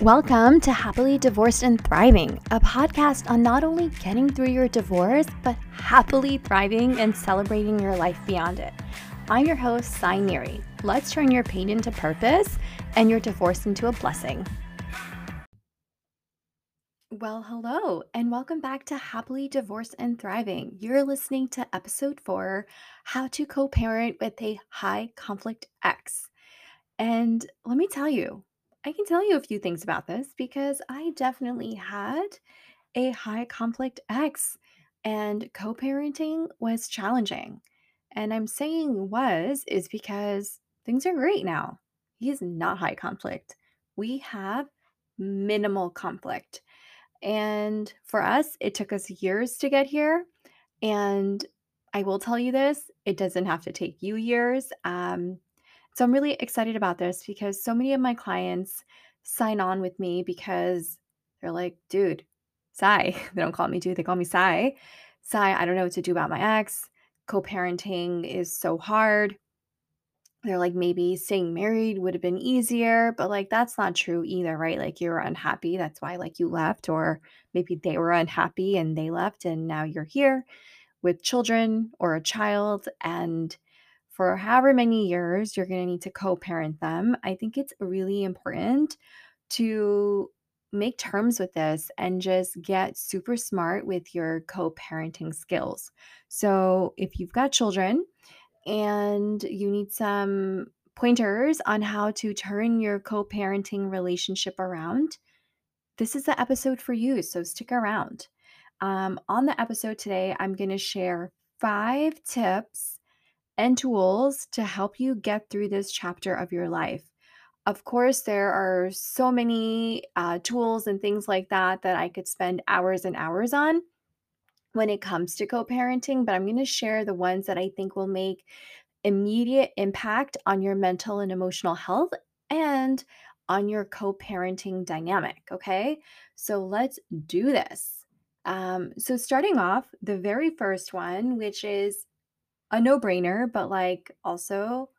Welcome to Happily Divorced and Thriving, a podcast on not only getting through your divorce, but happily thriving and celebrating your life beyond it. I'm your host, Sai Neri. Let's turn your pain into purpose and your divorce into a blessing. Well, hello, and welcome back to Happily Divorced and Thriving. You're listening to episode four How to Co parent with a High Conflict Ex. And let me tell you, I can tell you a few things about this because I definitely had a high conflict ex, and co parenting was challenging. And I'm saying was is because things are great now. He is not high conflict. We have minimal conflict. And for us, it took us years to get here. And I will tell you this it doesn't have to take you years. Um, so I'm really excited about this because so many of my clients sign on with me because they're like, dude, Sai. They don't call me dude, they call me Sai. Sai, I don't know what to do about my ex. Co parenting is so hard. They're like, maybe staying married would have been easier, but like, that's not true either, right? Like, you were unhappy. That's why, like, you left, or maybe they were unhappy and they left, and now you're here with children or a child. And for however many years you're going to need to co parent them, I think it's really important to make terms with this and just get super smart with your co parenting skills. So, if you've got children and you need some pointers on how to turn your co parenting relationship around, this is the episode for you. So, stick around. Um, on the episode today, I'm going to share five tips and tools to help you get through this chapter of your life. Of course, there are so many uh, tools and things like that that I could spend hours and hours on when it comes to co parenting, but I'm going to share the ones that I think will make immediate impact on your mental and emotional health and on your co parenting dynamic. Okay, so let's do this. Um, so, starting off, the very first one, which is a no-brainer, but, like, also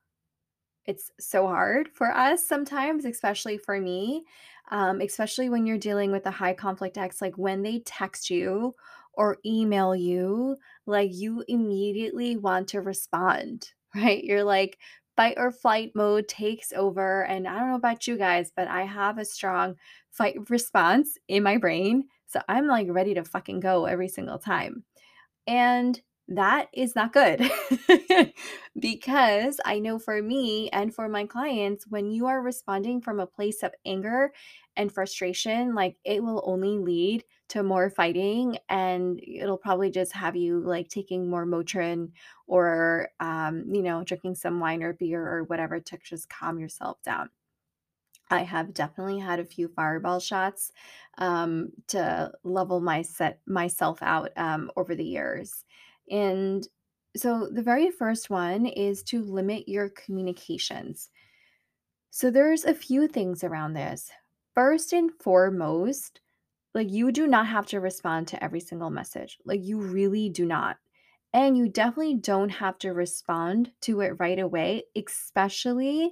it's so hard for us sometimes, especially for me, um, especially when you're dealing with a high conflict ex, like, when they text you or email you, like, you immediately want to respond, right? You're like fight or flight mode takes over, and I don't know about you guys, but I have a strong fight response in my brain, so I'm, like, ready to fucking go every single time. And that is not good because I know for me and for my clients, when you are responding from a place of anger and frustration, like it will only lead to more fighting and it'll probably just have you like taking more Motrin or, um, you know, drinking some wine or beer or whatever to just calm yourself down. I have definitely had a few fireball shots um, to level my set myself out um, over the years. And so the very first one is to limit your communications. So there's a few things around this. First and foremost, like you do not have to respond to every single message. Like you really do not. And you definitely don't have to respond to it right away, especially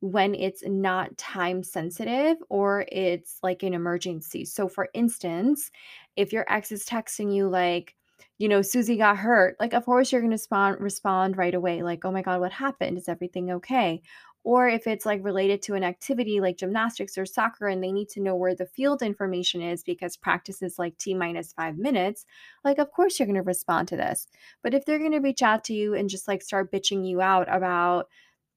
when it's not time sensitive or it's like an emergency. So, for instance, if your ex is texting you, like, you know, Susie got hurt, like, of course, you're going to respond, respond right away, like, oh my God, what happened? Is everything okay? Or if it's like related to an activity like gymnastics or soccer and they need to know where the field information is because practice is like T minus five minutes, like, of course, you're going to respond to this. But if they're going to reach out to you and just like start bitching you out about,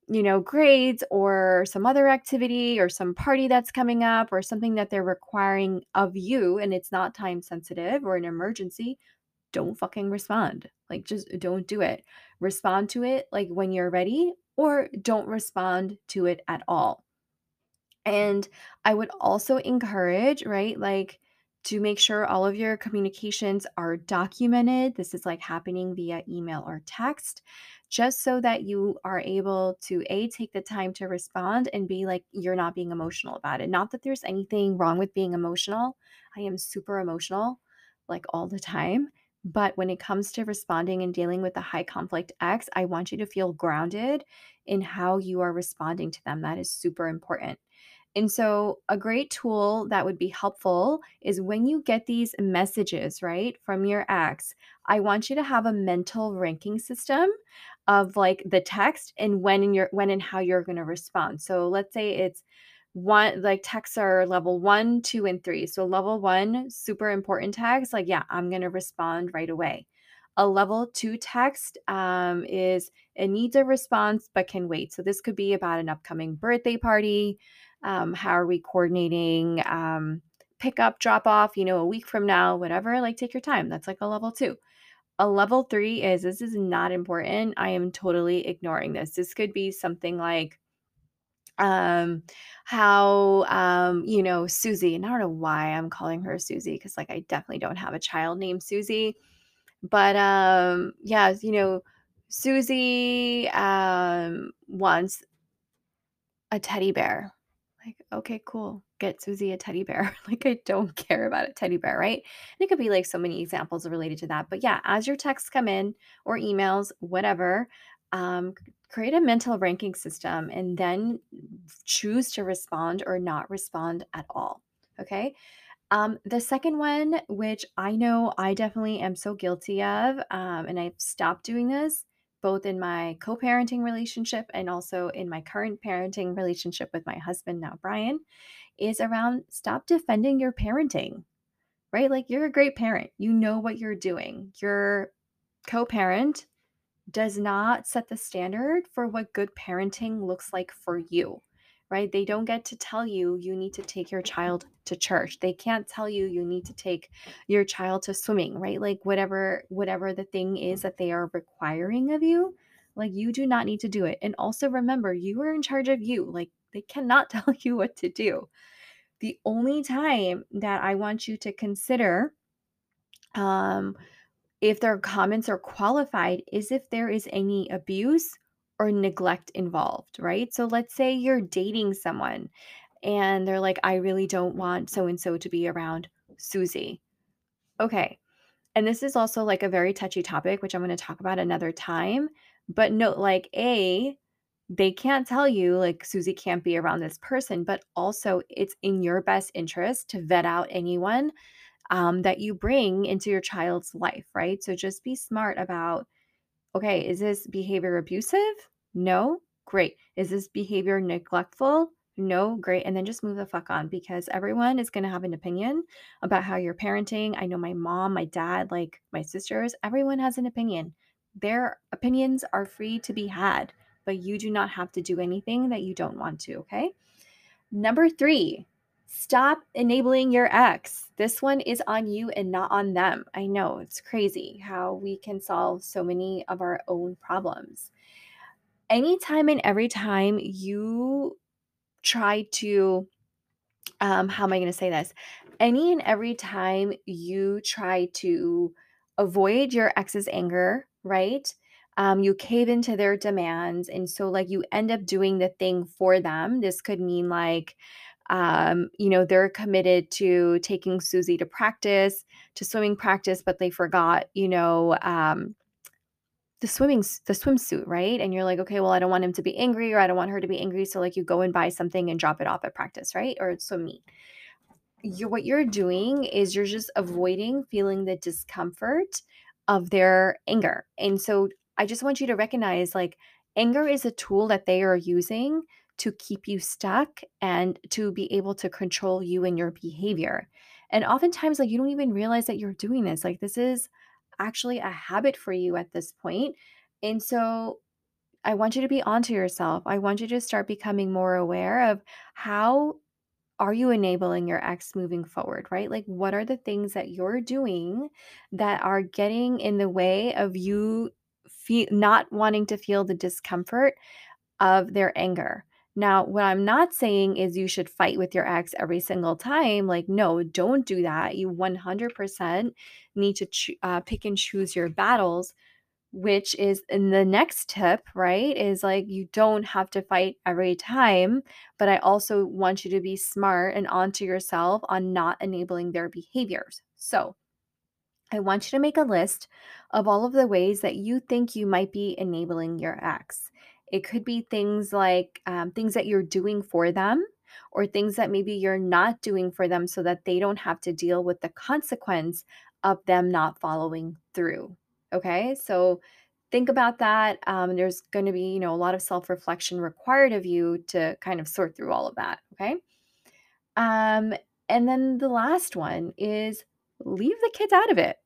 you know, grades or some other activity or some party that's coming up or something that they're requiring of you and it's not time sensitive or an emergency, don't fucking respond. Like, just uh, don't do it. Respond to it like when you're ready, or don't respond to it at all. And I would also encourage, right, like to make sure all of your communications are documented. This is like happening via email or text, just so that you are able to A, take the time to respond and be like, you're not being emotional about it. Not that there's anything wrong with being emotional. I am super emotional, like all the time. But when it comes to responding and dealing with a high conflict ex, I want you to feel grounded in how you are responding to them. That is super important. And so, a great tool that would be helpful is when you get these messages, right, from your ex, I want you to have a mental ranking system of like the text and when and your when and how you're going to respond. So, let's say it's one like texts are level one, two, and three. So, level one, super important text, like, yeah, I'm to respond right away. A level two text um, is it needs a response but can wait. So, this could be about an upcoming birthday party um, how are we coordinating um, pick up, drop off, you know, a week from now, whatever. Like, take your time. That's like a level two. A level three is this is not important. I am totally ignoring this. This could be something like, um, how, um, you know, Susie, and I don't know why I'm calling her Susie because, like, I definitely don't have a child named Susie, but, um, yeah, you know, Susie, um, wants a teddy bear. Like, okay, cool. Get Susie a teddy bear. like, I don't care about a teddy bear, right? And it could be like so many examples related to that. But yeah, as your texts come in or emails, whatever, um, create a mental ranking system and then choose to respond or not respond at all. Okay. Um, the second one, which I know I definitely am so guilty of, um, and I've stopped doing this both in my co parenting relationship and also in my current parenting relationship with my husband, now Brian, is around stop defending your parenting, right? Like you're a great parent, you know what you're doing. Your co parent does not set the standard for what good parenting looks like for you right? They don't get to tell you you need to take your child to church. They can't tell you you need to take your child to swimming, right? Like whatever whatever the thing is that they are requiring of you, like you do not need to do it. And also remember, you are in charge of you. Like they cannot tell you what to do. The only time that I want you to consider um if their comments are qualified is if there is any abuse or neglect involved, right? So let's say you're dating someone and they're like, I really don't want so and so to be around Susie. Okay. And this is also like a very touchy topic, which I'm going to talk about another time. But note, like, A, they can't tell you, like, Susie can't be around this person, but also it's in your best interest to vet out anyone um, that you bring into your child's life, right? So just be smart about okay, is this behavior abusive? No? Great. Is this behavior neglectful? No, great. And then just move the fuck on because everyone is going to have an opinion about how you're parenting. I know my mom, my dad, like my sisters, everyone has an opinion. Their opinions are free to be had, but you do not have to do anything that you don't want to, okay? Number three, stop enabling your ex. This one is on you and not on them. I know it's crazy how we can solve so many of our own problems. Anytime and every time you try to, um, how am I going to say this? Any and every time you try to avoid your ex's anger, right? Um, you cave into their demands. And so, like, you end up doing the thing for them. This could mean, like, um, you know, they're committed to taking Susie to practice, to swimming practice, but they forgot, you know, um, the swimming the swimsuit, right? And you're like, okay, well, I don't want him to be angry or I don't want her to be angry. So like you go and buy something and drop it off at practice, right? Or swim meet. You what you're doing is you're just avoiding feeling the discomfort of their anger. And so I just want you to recognize like anger is a tool that they are using to keep you stuck and to be able to control you and your behavior. And oftentimes, like, you don't even realize that you're doing this. Like, this is actually a habit for you at this point. And so, I want you to be onto yourself. I want you to start becoming more aware of how are you enabling your ex moving forward, right? Like, what are the things that you're doing that are getting in the way of you feel not wanting to feel the discomfort of their anger? Now, what I'm not saying is you should fight with your ex every single time. Like, no, don't do that. You 100% need to uh, pick and choose your battles, which is in the next tip, right? Is like you don't have to fight every time, but I also want you to be smart and onto yourself on not enabling their behaviors. So, I want you to make a list of all of the ways that you think you might be enabling your ex. It could be things like um, things that you're doing for them. or things that maybe you're not doing for them so that they don't have to deal with the consequence of them not following through. Okay. So think about that. Um, there's going to be, you know, a lot of self reflection required of you to kind of sort through all of that. Okay. Um, and then the last one is leave the kids out of it.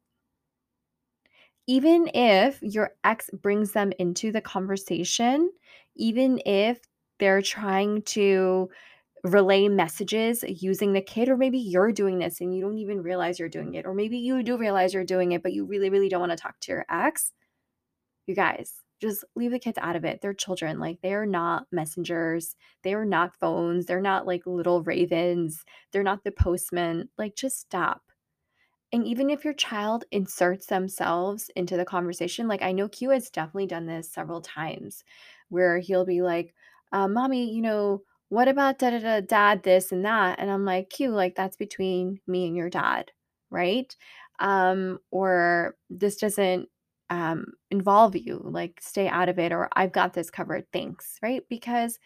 Even if your ex brings them into the conversation, even if they're trying to relay messages using the kid, or maybe you're doing this and you don't even realize you're doing it, or maybe you do realize you're doing it, but you really, really don't want to talk to your ex, you guys, just leave the kids out of it. They're children. Like they are not messengers. They are not phones. They're not like little ravens. They're not the postman. Like just stop. And even if your child inserts themselves into the conversation, like I know Q has definitely done this several times where he'll be like, uh, Mommy, you know, what about da da da dad, this and that? And I'm like, Q, like that's between me and your dad, right? Um, or this doesn't um, involve you, like stay out of it, or I've got this covered, thanks, right? Because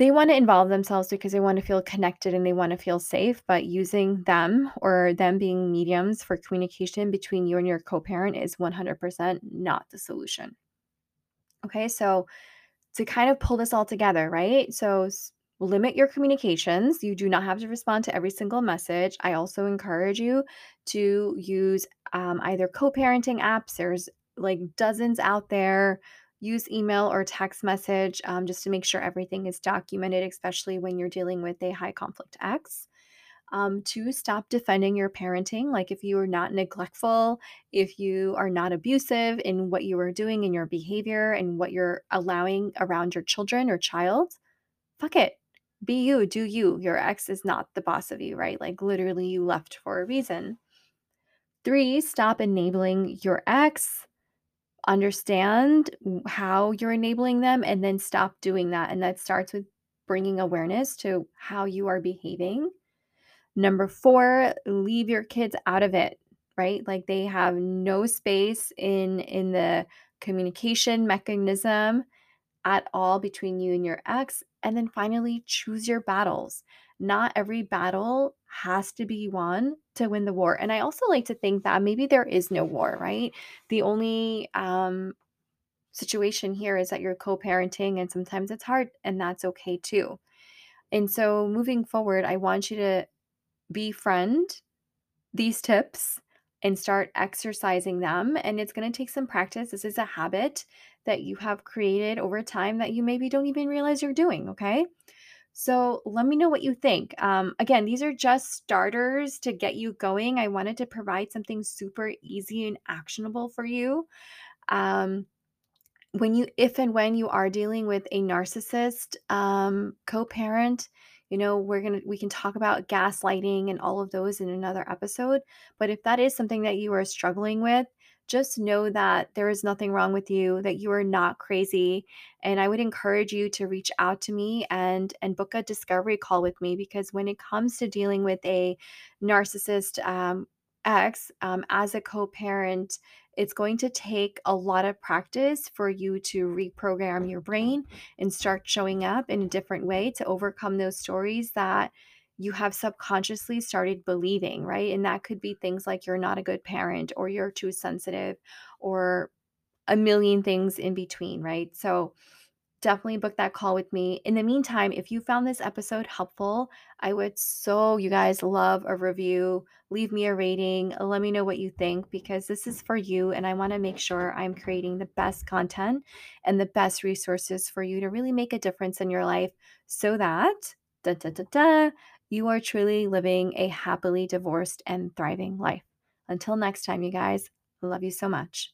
they want to involve themselves because they want to feel connected and they want to feel safe, but using them or them being mediums for communication between you and your co parent is 100% not the solution. Okay, so to kind of pull this all together, right? So limit your communications. You do not have to respond to every single message. I also encourage you to use um, either co parenting apps. There's like dozens out there. Use email or text message um, just to make sure everything is documented, especially when you're dealing with a high conflict ex. Um, to stop defending your parenting. Like if you are not neglectful, if you are not abusive in what you are doing in your behavior and what you're allowing around your children or child, fuck it be you, do you. Your ex is not the boss of you, right? Like literally, you left for a reason. Three, stop enabling your ex. Understand how you're enabling them and then stop doing that. And that starts with bringing awareness to how you are behaving. Number four, leave your kids out of it, right? Like they have no space in in the communication mechanism at all between you and your ex. And then finally, choose your battles. Not every battle has to be won to win the war. And I also like to think that maybe there is no war, right? The only um, situation here is that you're co parenting, and sometimes it's hard, and that's okay too. And so moving forward, I want you to befriend these tips and start exercising them. And it's going to take some practice. This is a habit that you have created over time that you maybe don't even realize you're doing. Okay. So let me know what you think. Um, again, these are just starters to get you going. I wanted to provide something super easy and actionable for you. Um, when you, if and when you are dealing with a narcissist um, co parent, you know, we're going to, we can talk about gaslighting and all of those in another episode. But if that is something that you are struggling with, just know that there is nothing wrong with you that you are not crazy and i would encourage you to reach out to me and and book a discovery call with me because when it comes to dealing with a narcissist um, ex um, as a co-parent it's going to take a lot of practice for you to reprogram your brain and start showing up in a different way to overcome those stories that you have subconsciously started believing, right? And that could be things like you're not a good parent or you're too sensitive or a million things in between, right? So definitely book that call with me. In the meantime, if you found this episode helpful, I would so, you guys, love a review. Leave me a rating. Let me know what you think because this is for you. And I want to make sure I'm creating the best content and the best resources for you to really make a difference in your life so that da, da, da, da, you are truly living a happily divorced and thriving life. Until next time, you guys, love you so much.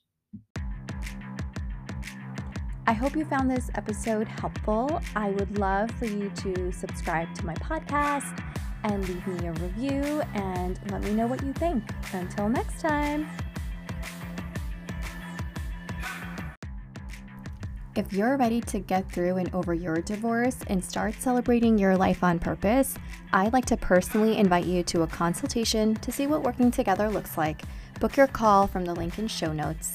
I hope you found this episode helpful. I would love for you to subscribe to my podcast and leave me a review and let me know what you think. Until next time. If you're ready to get through and over your divorce and start celebrating your life on purpose, I'd like to personally invite you to a consultation to see what working together looks like. Book your call from the link in show notes.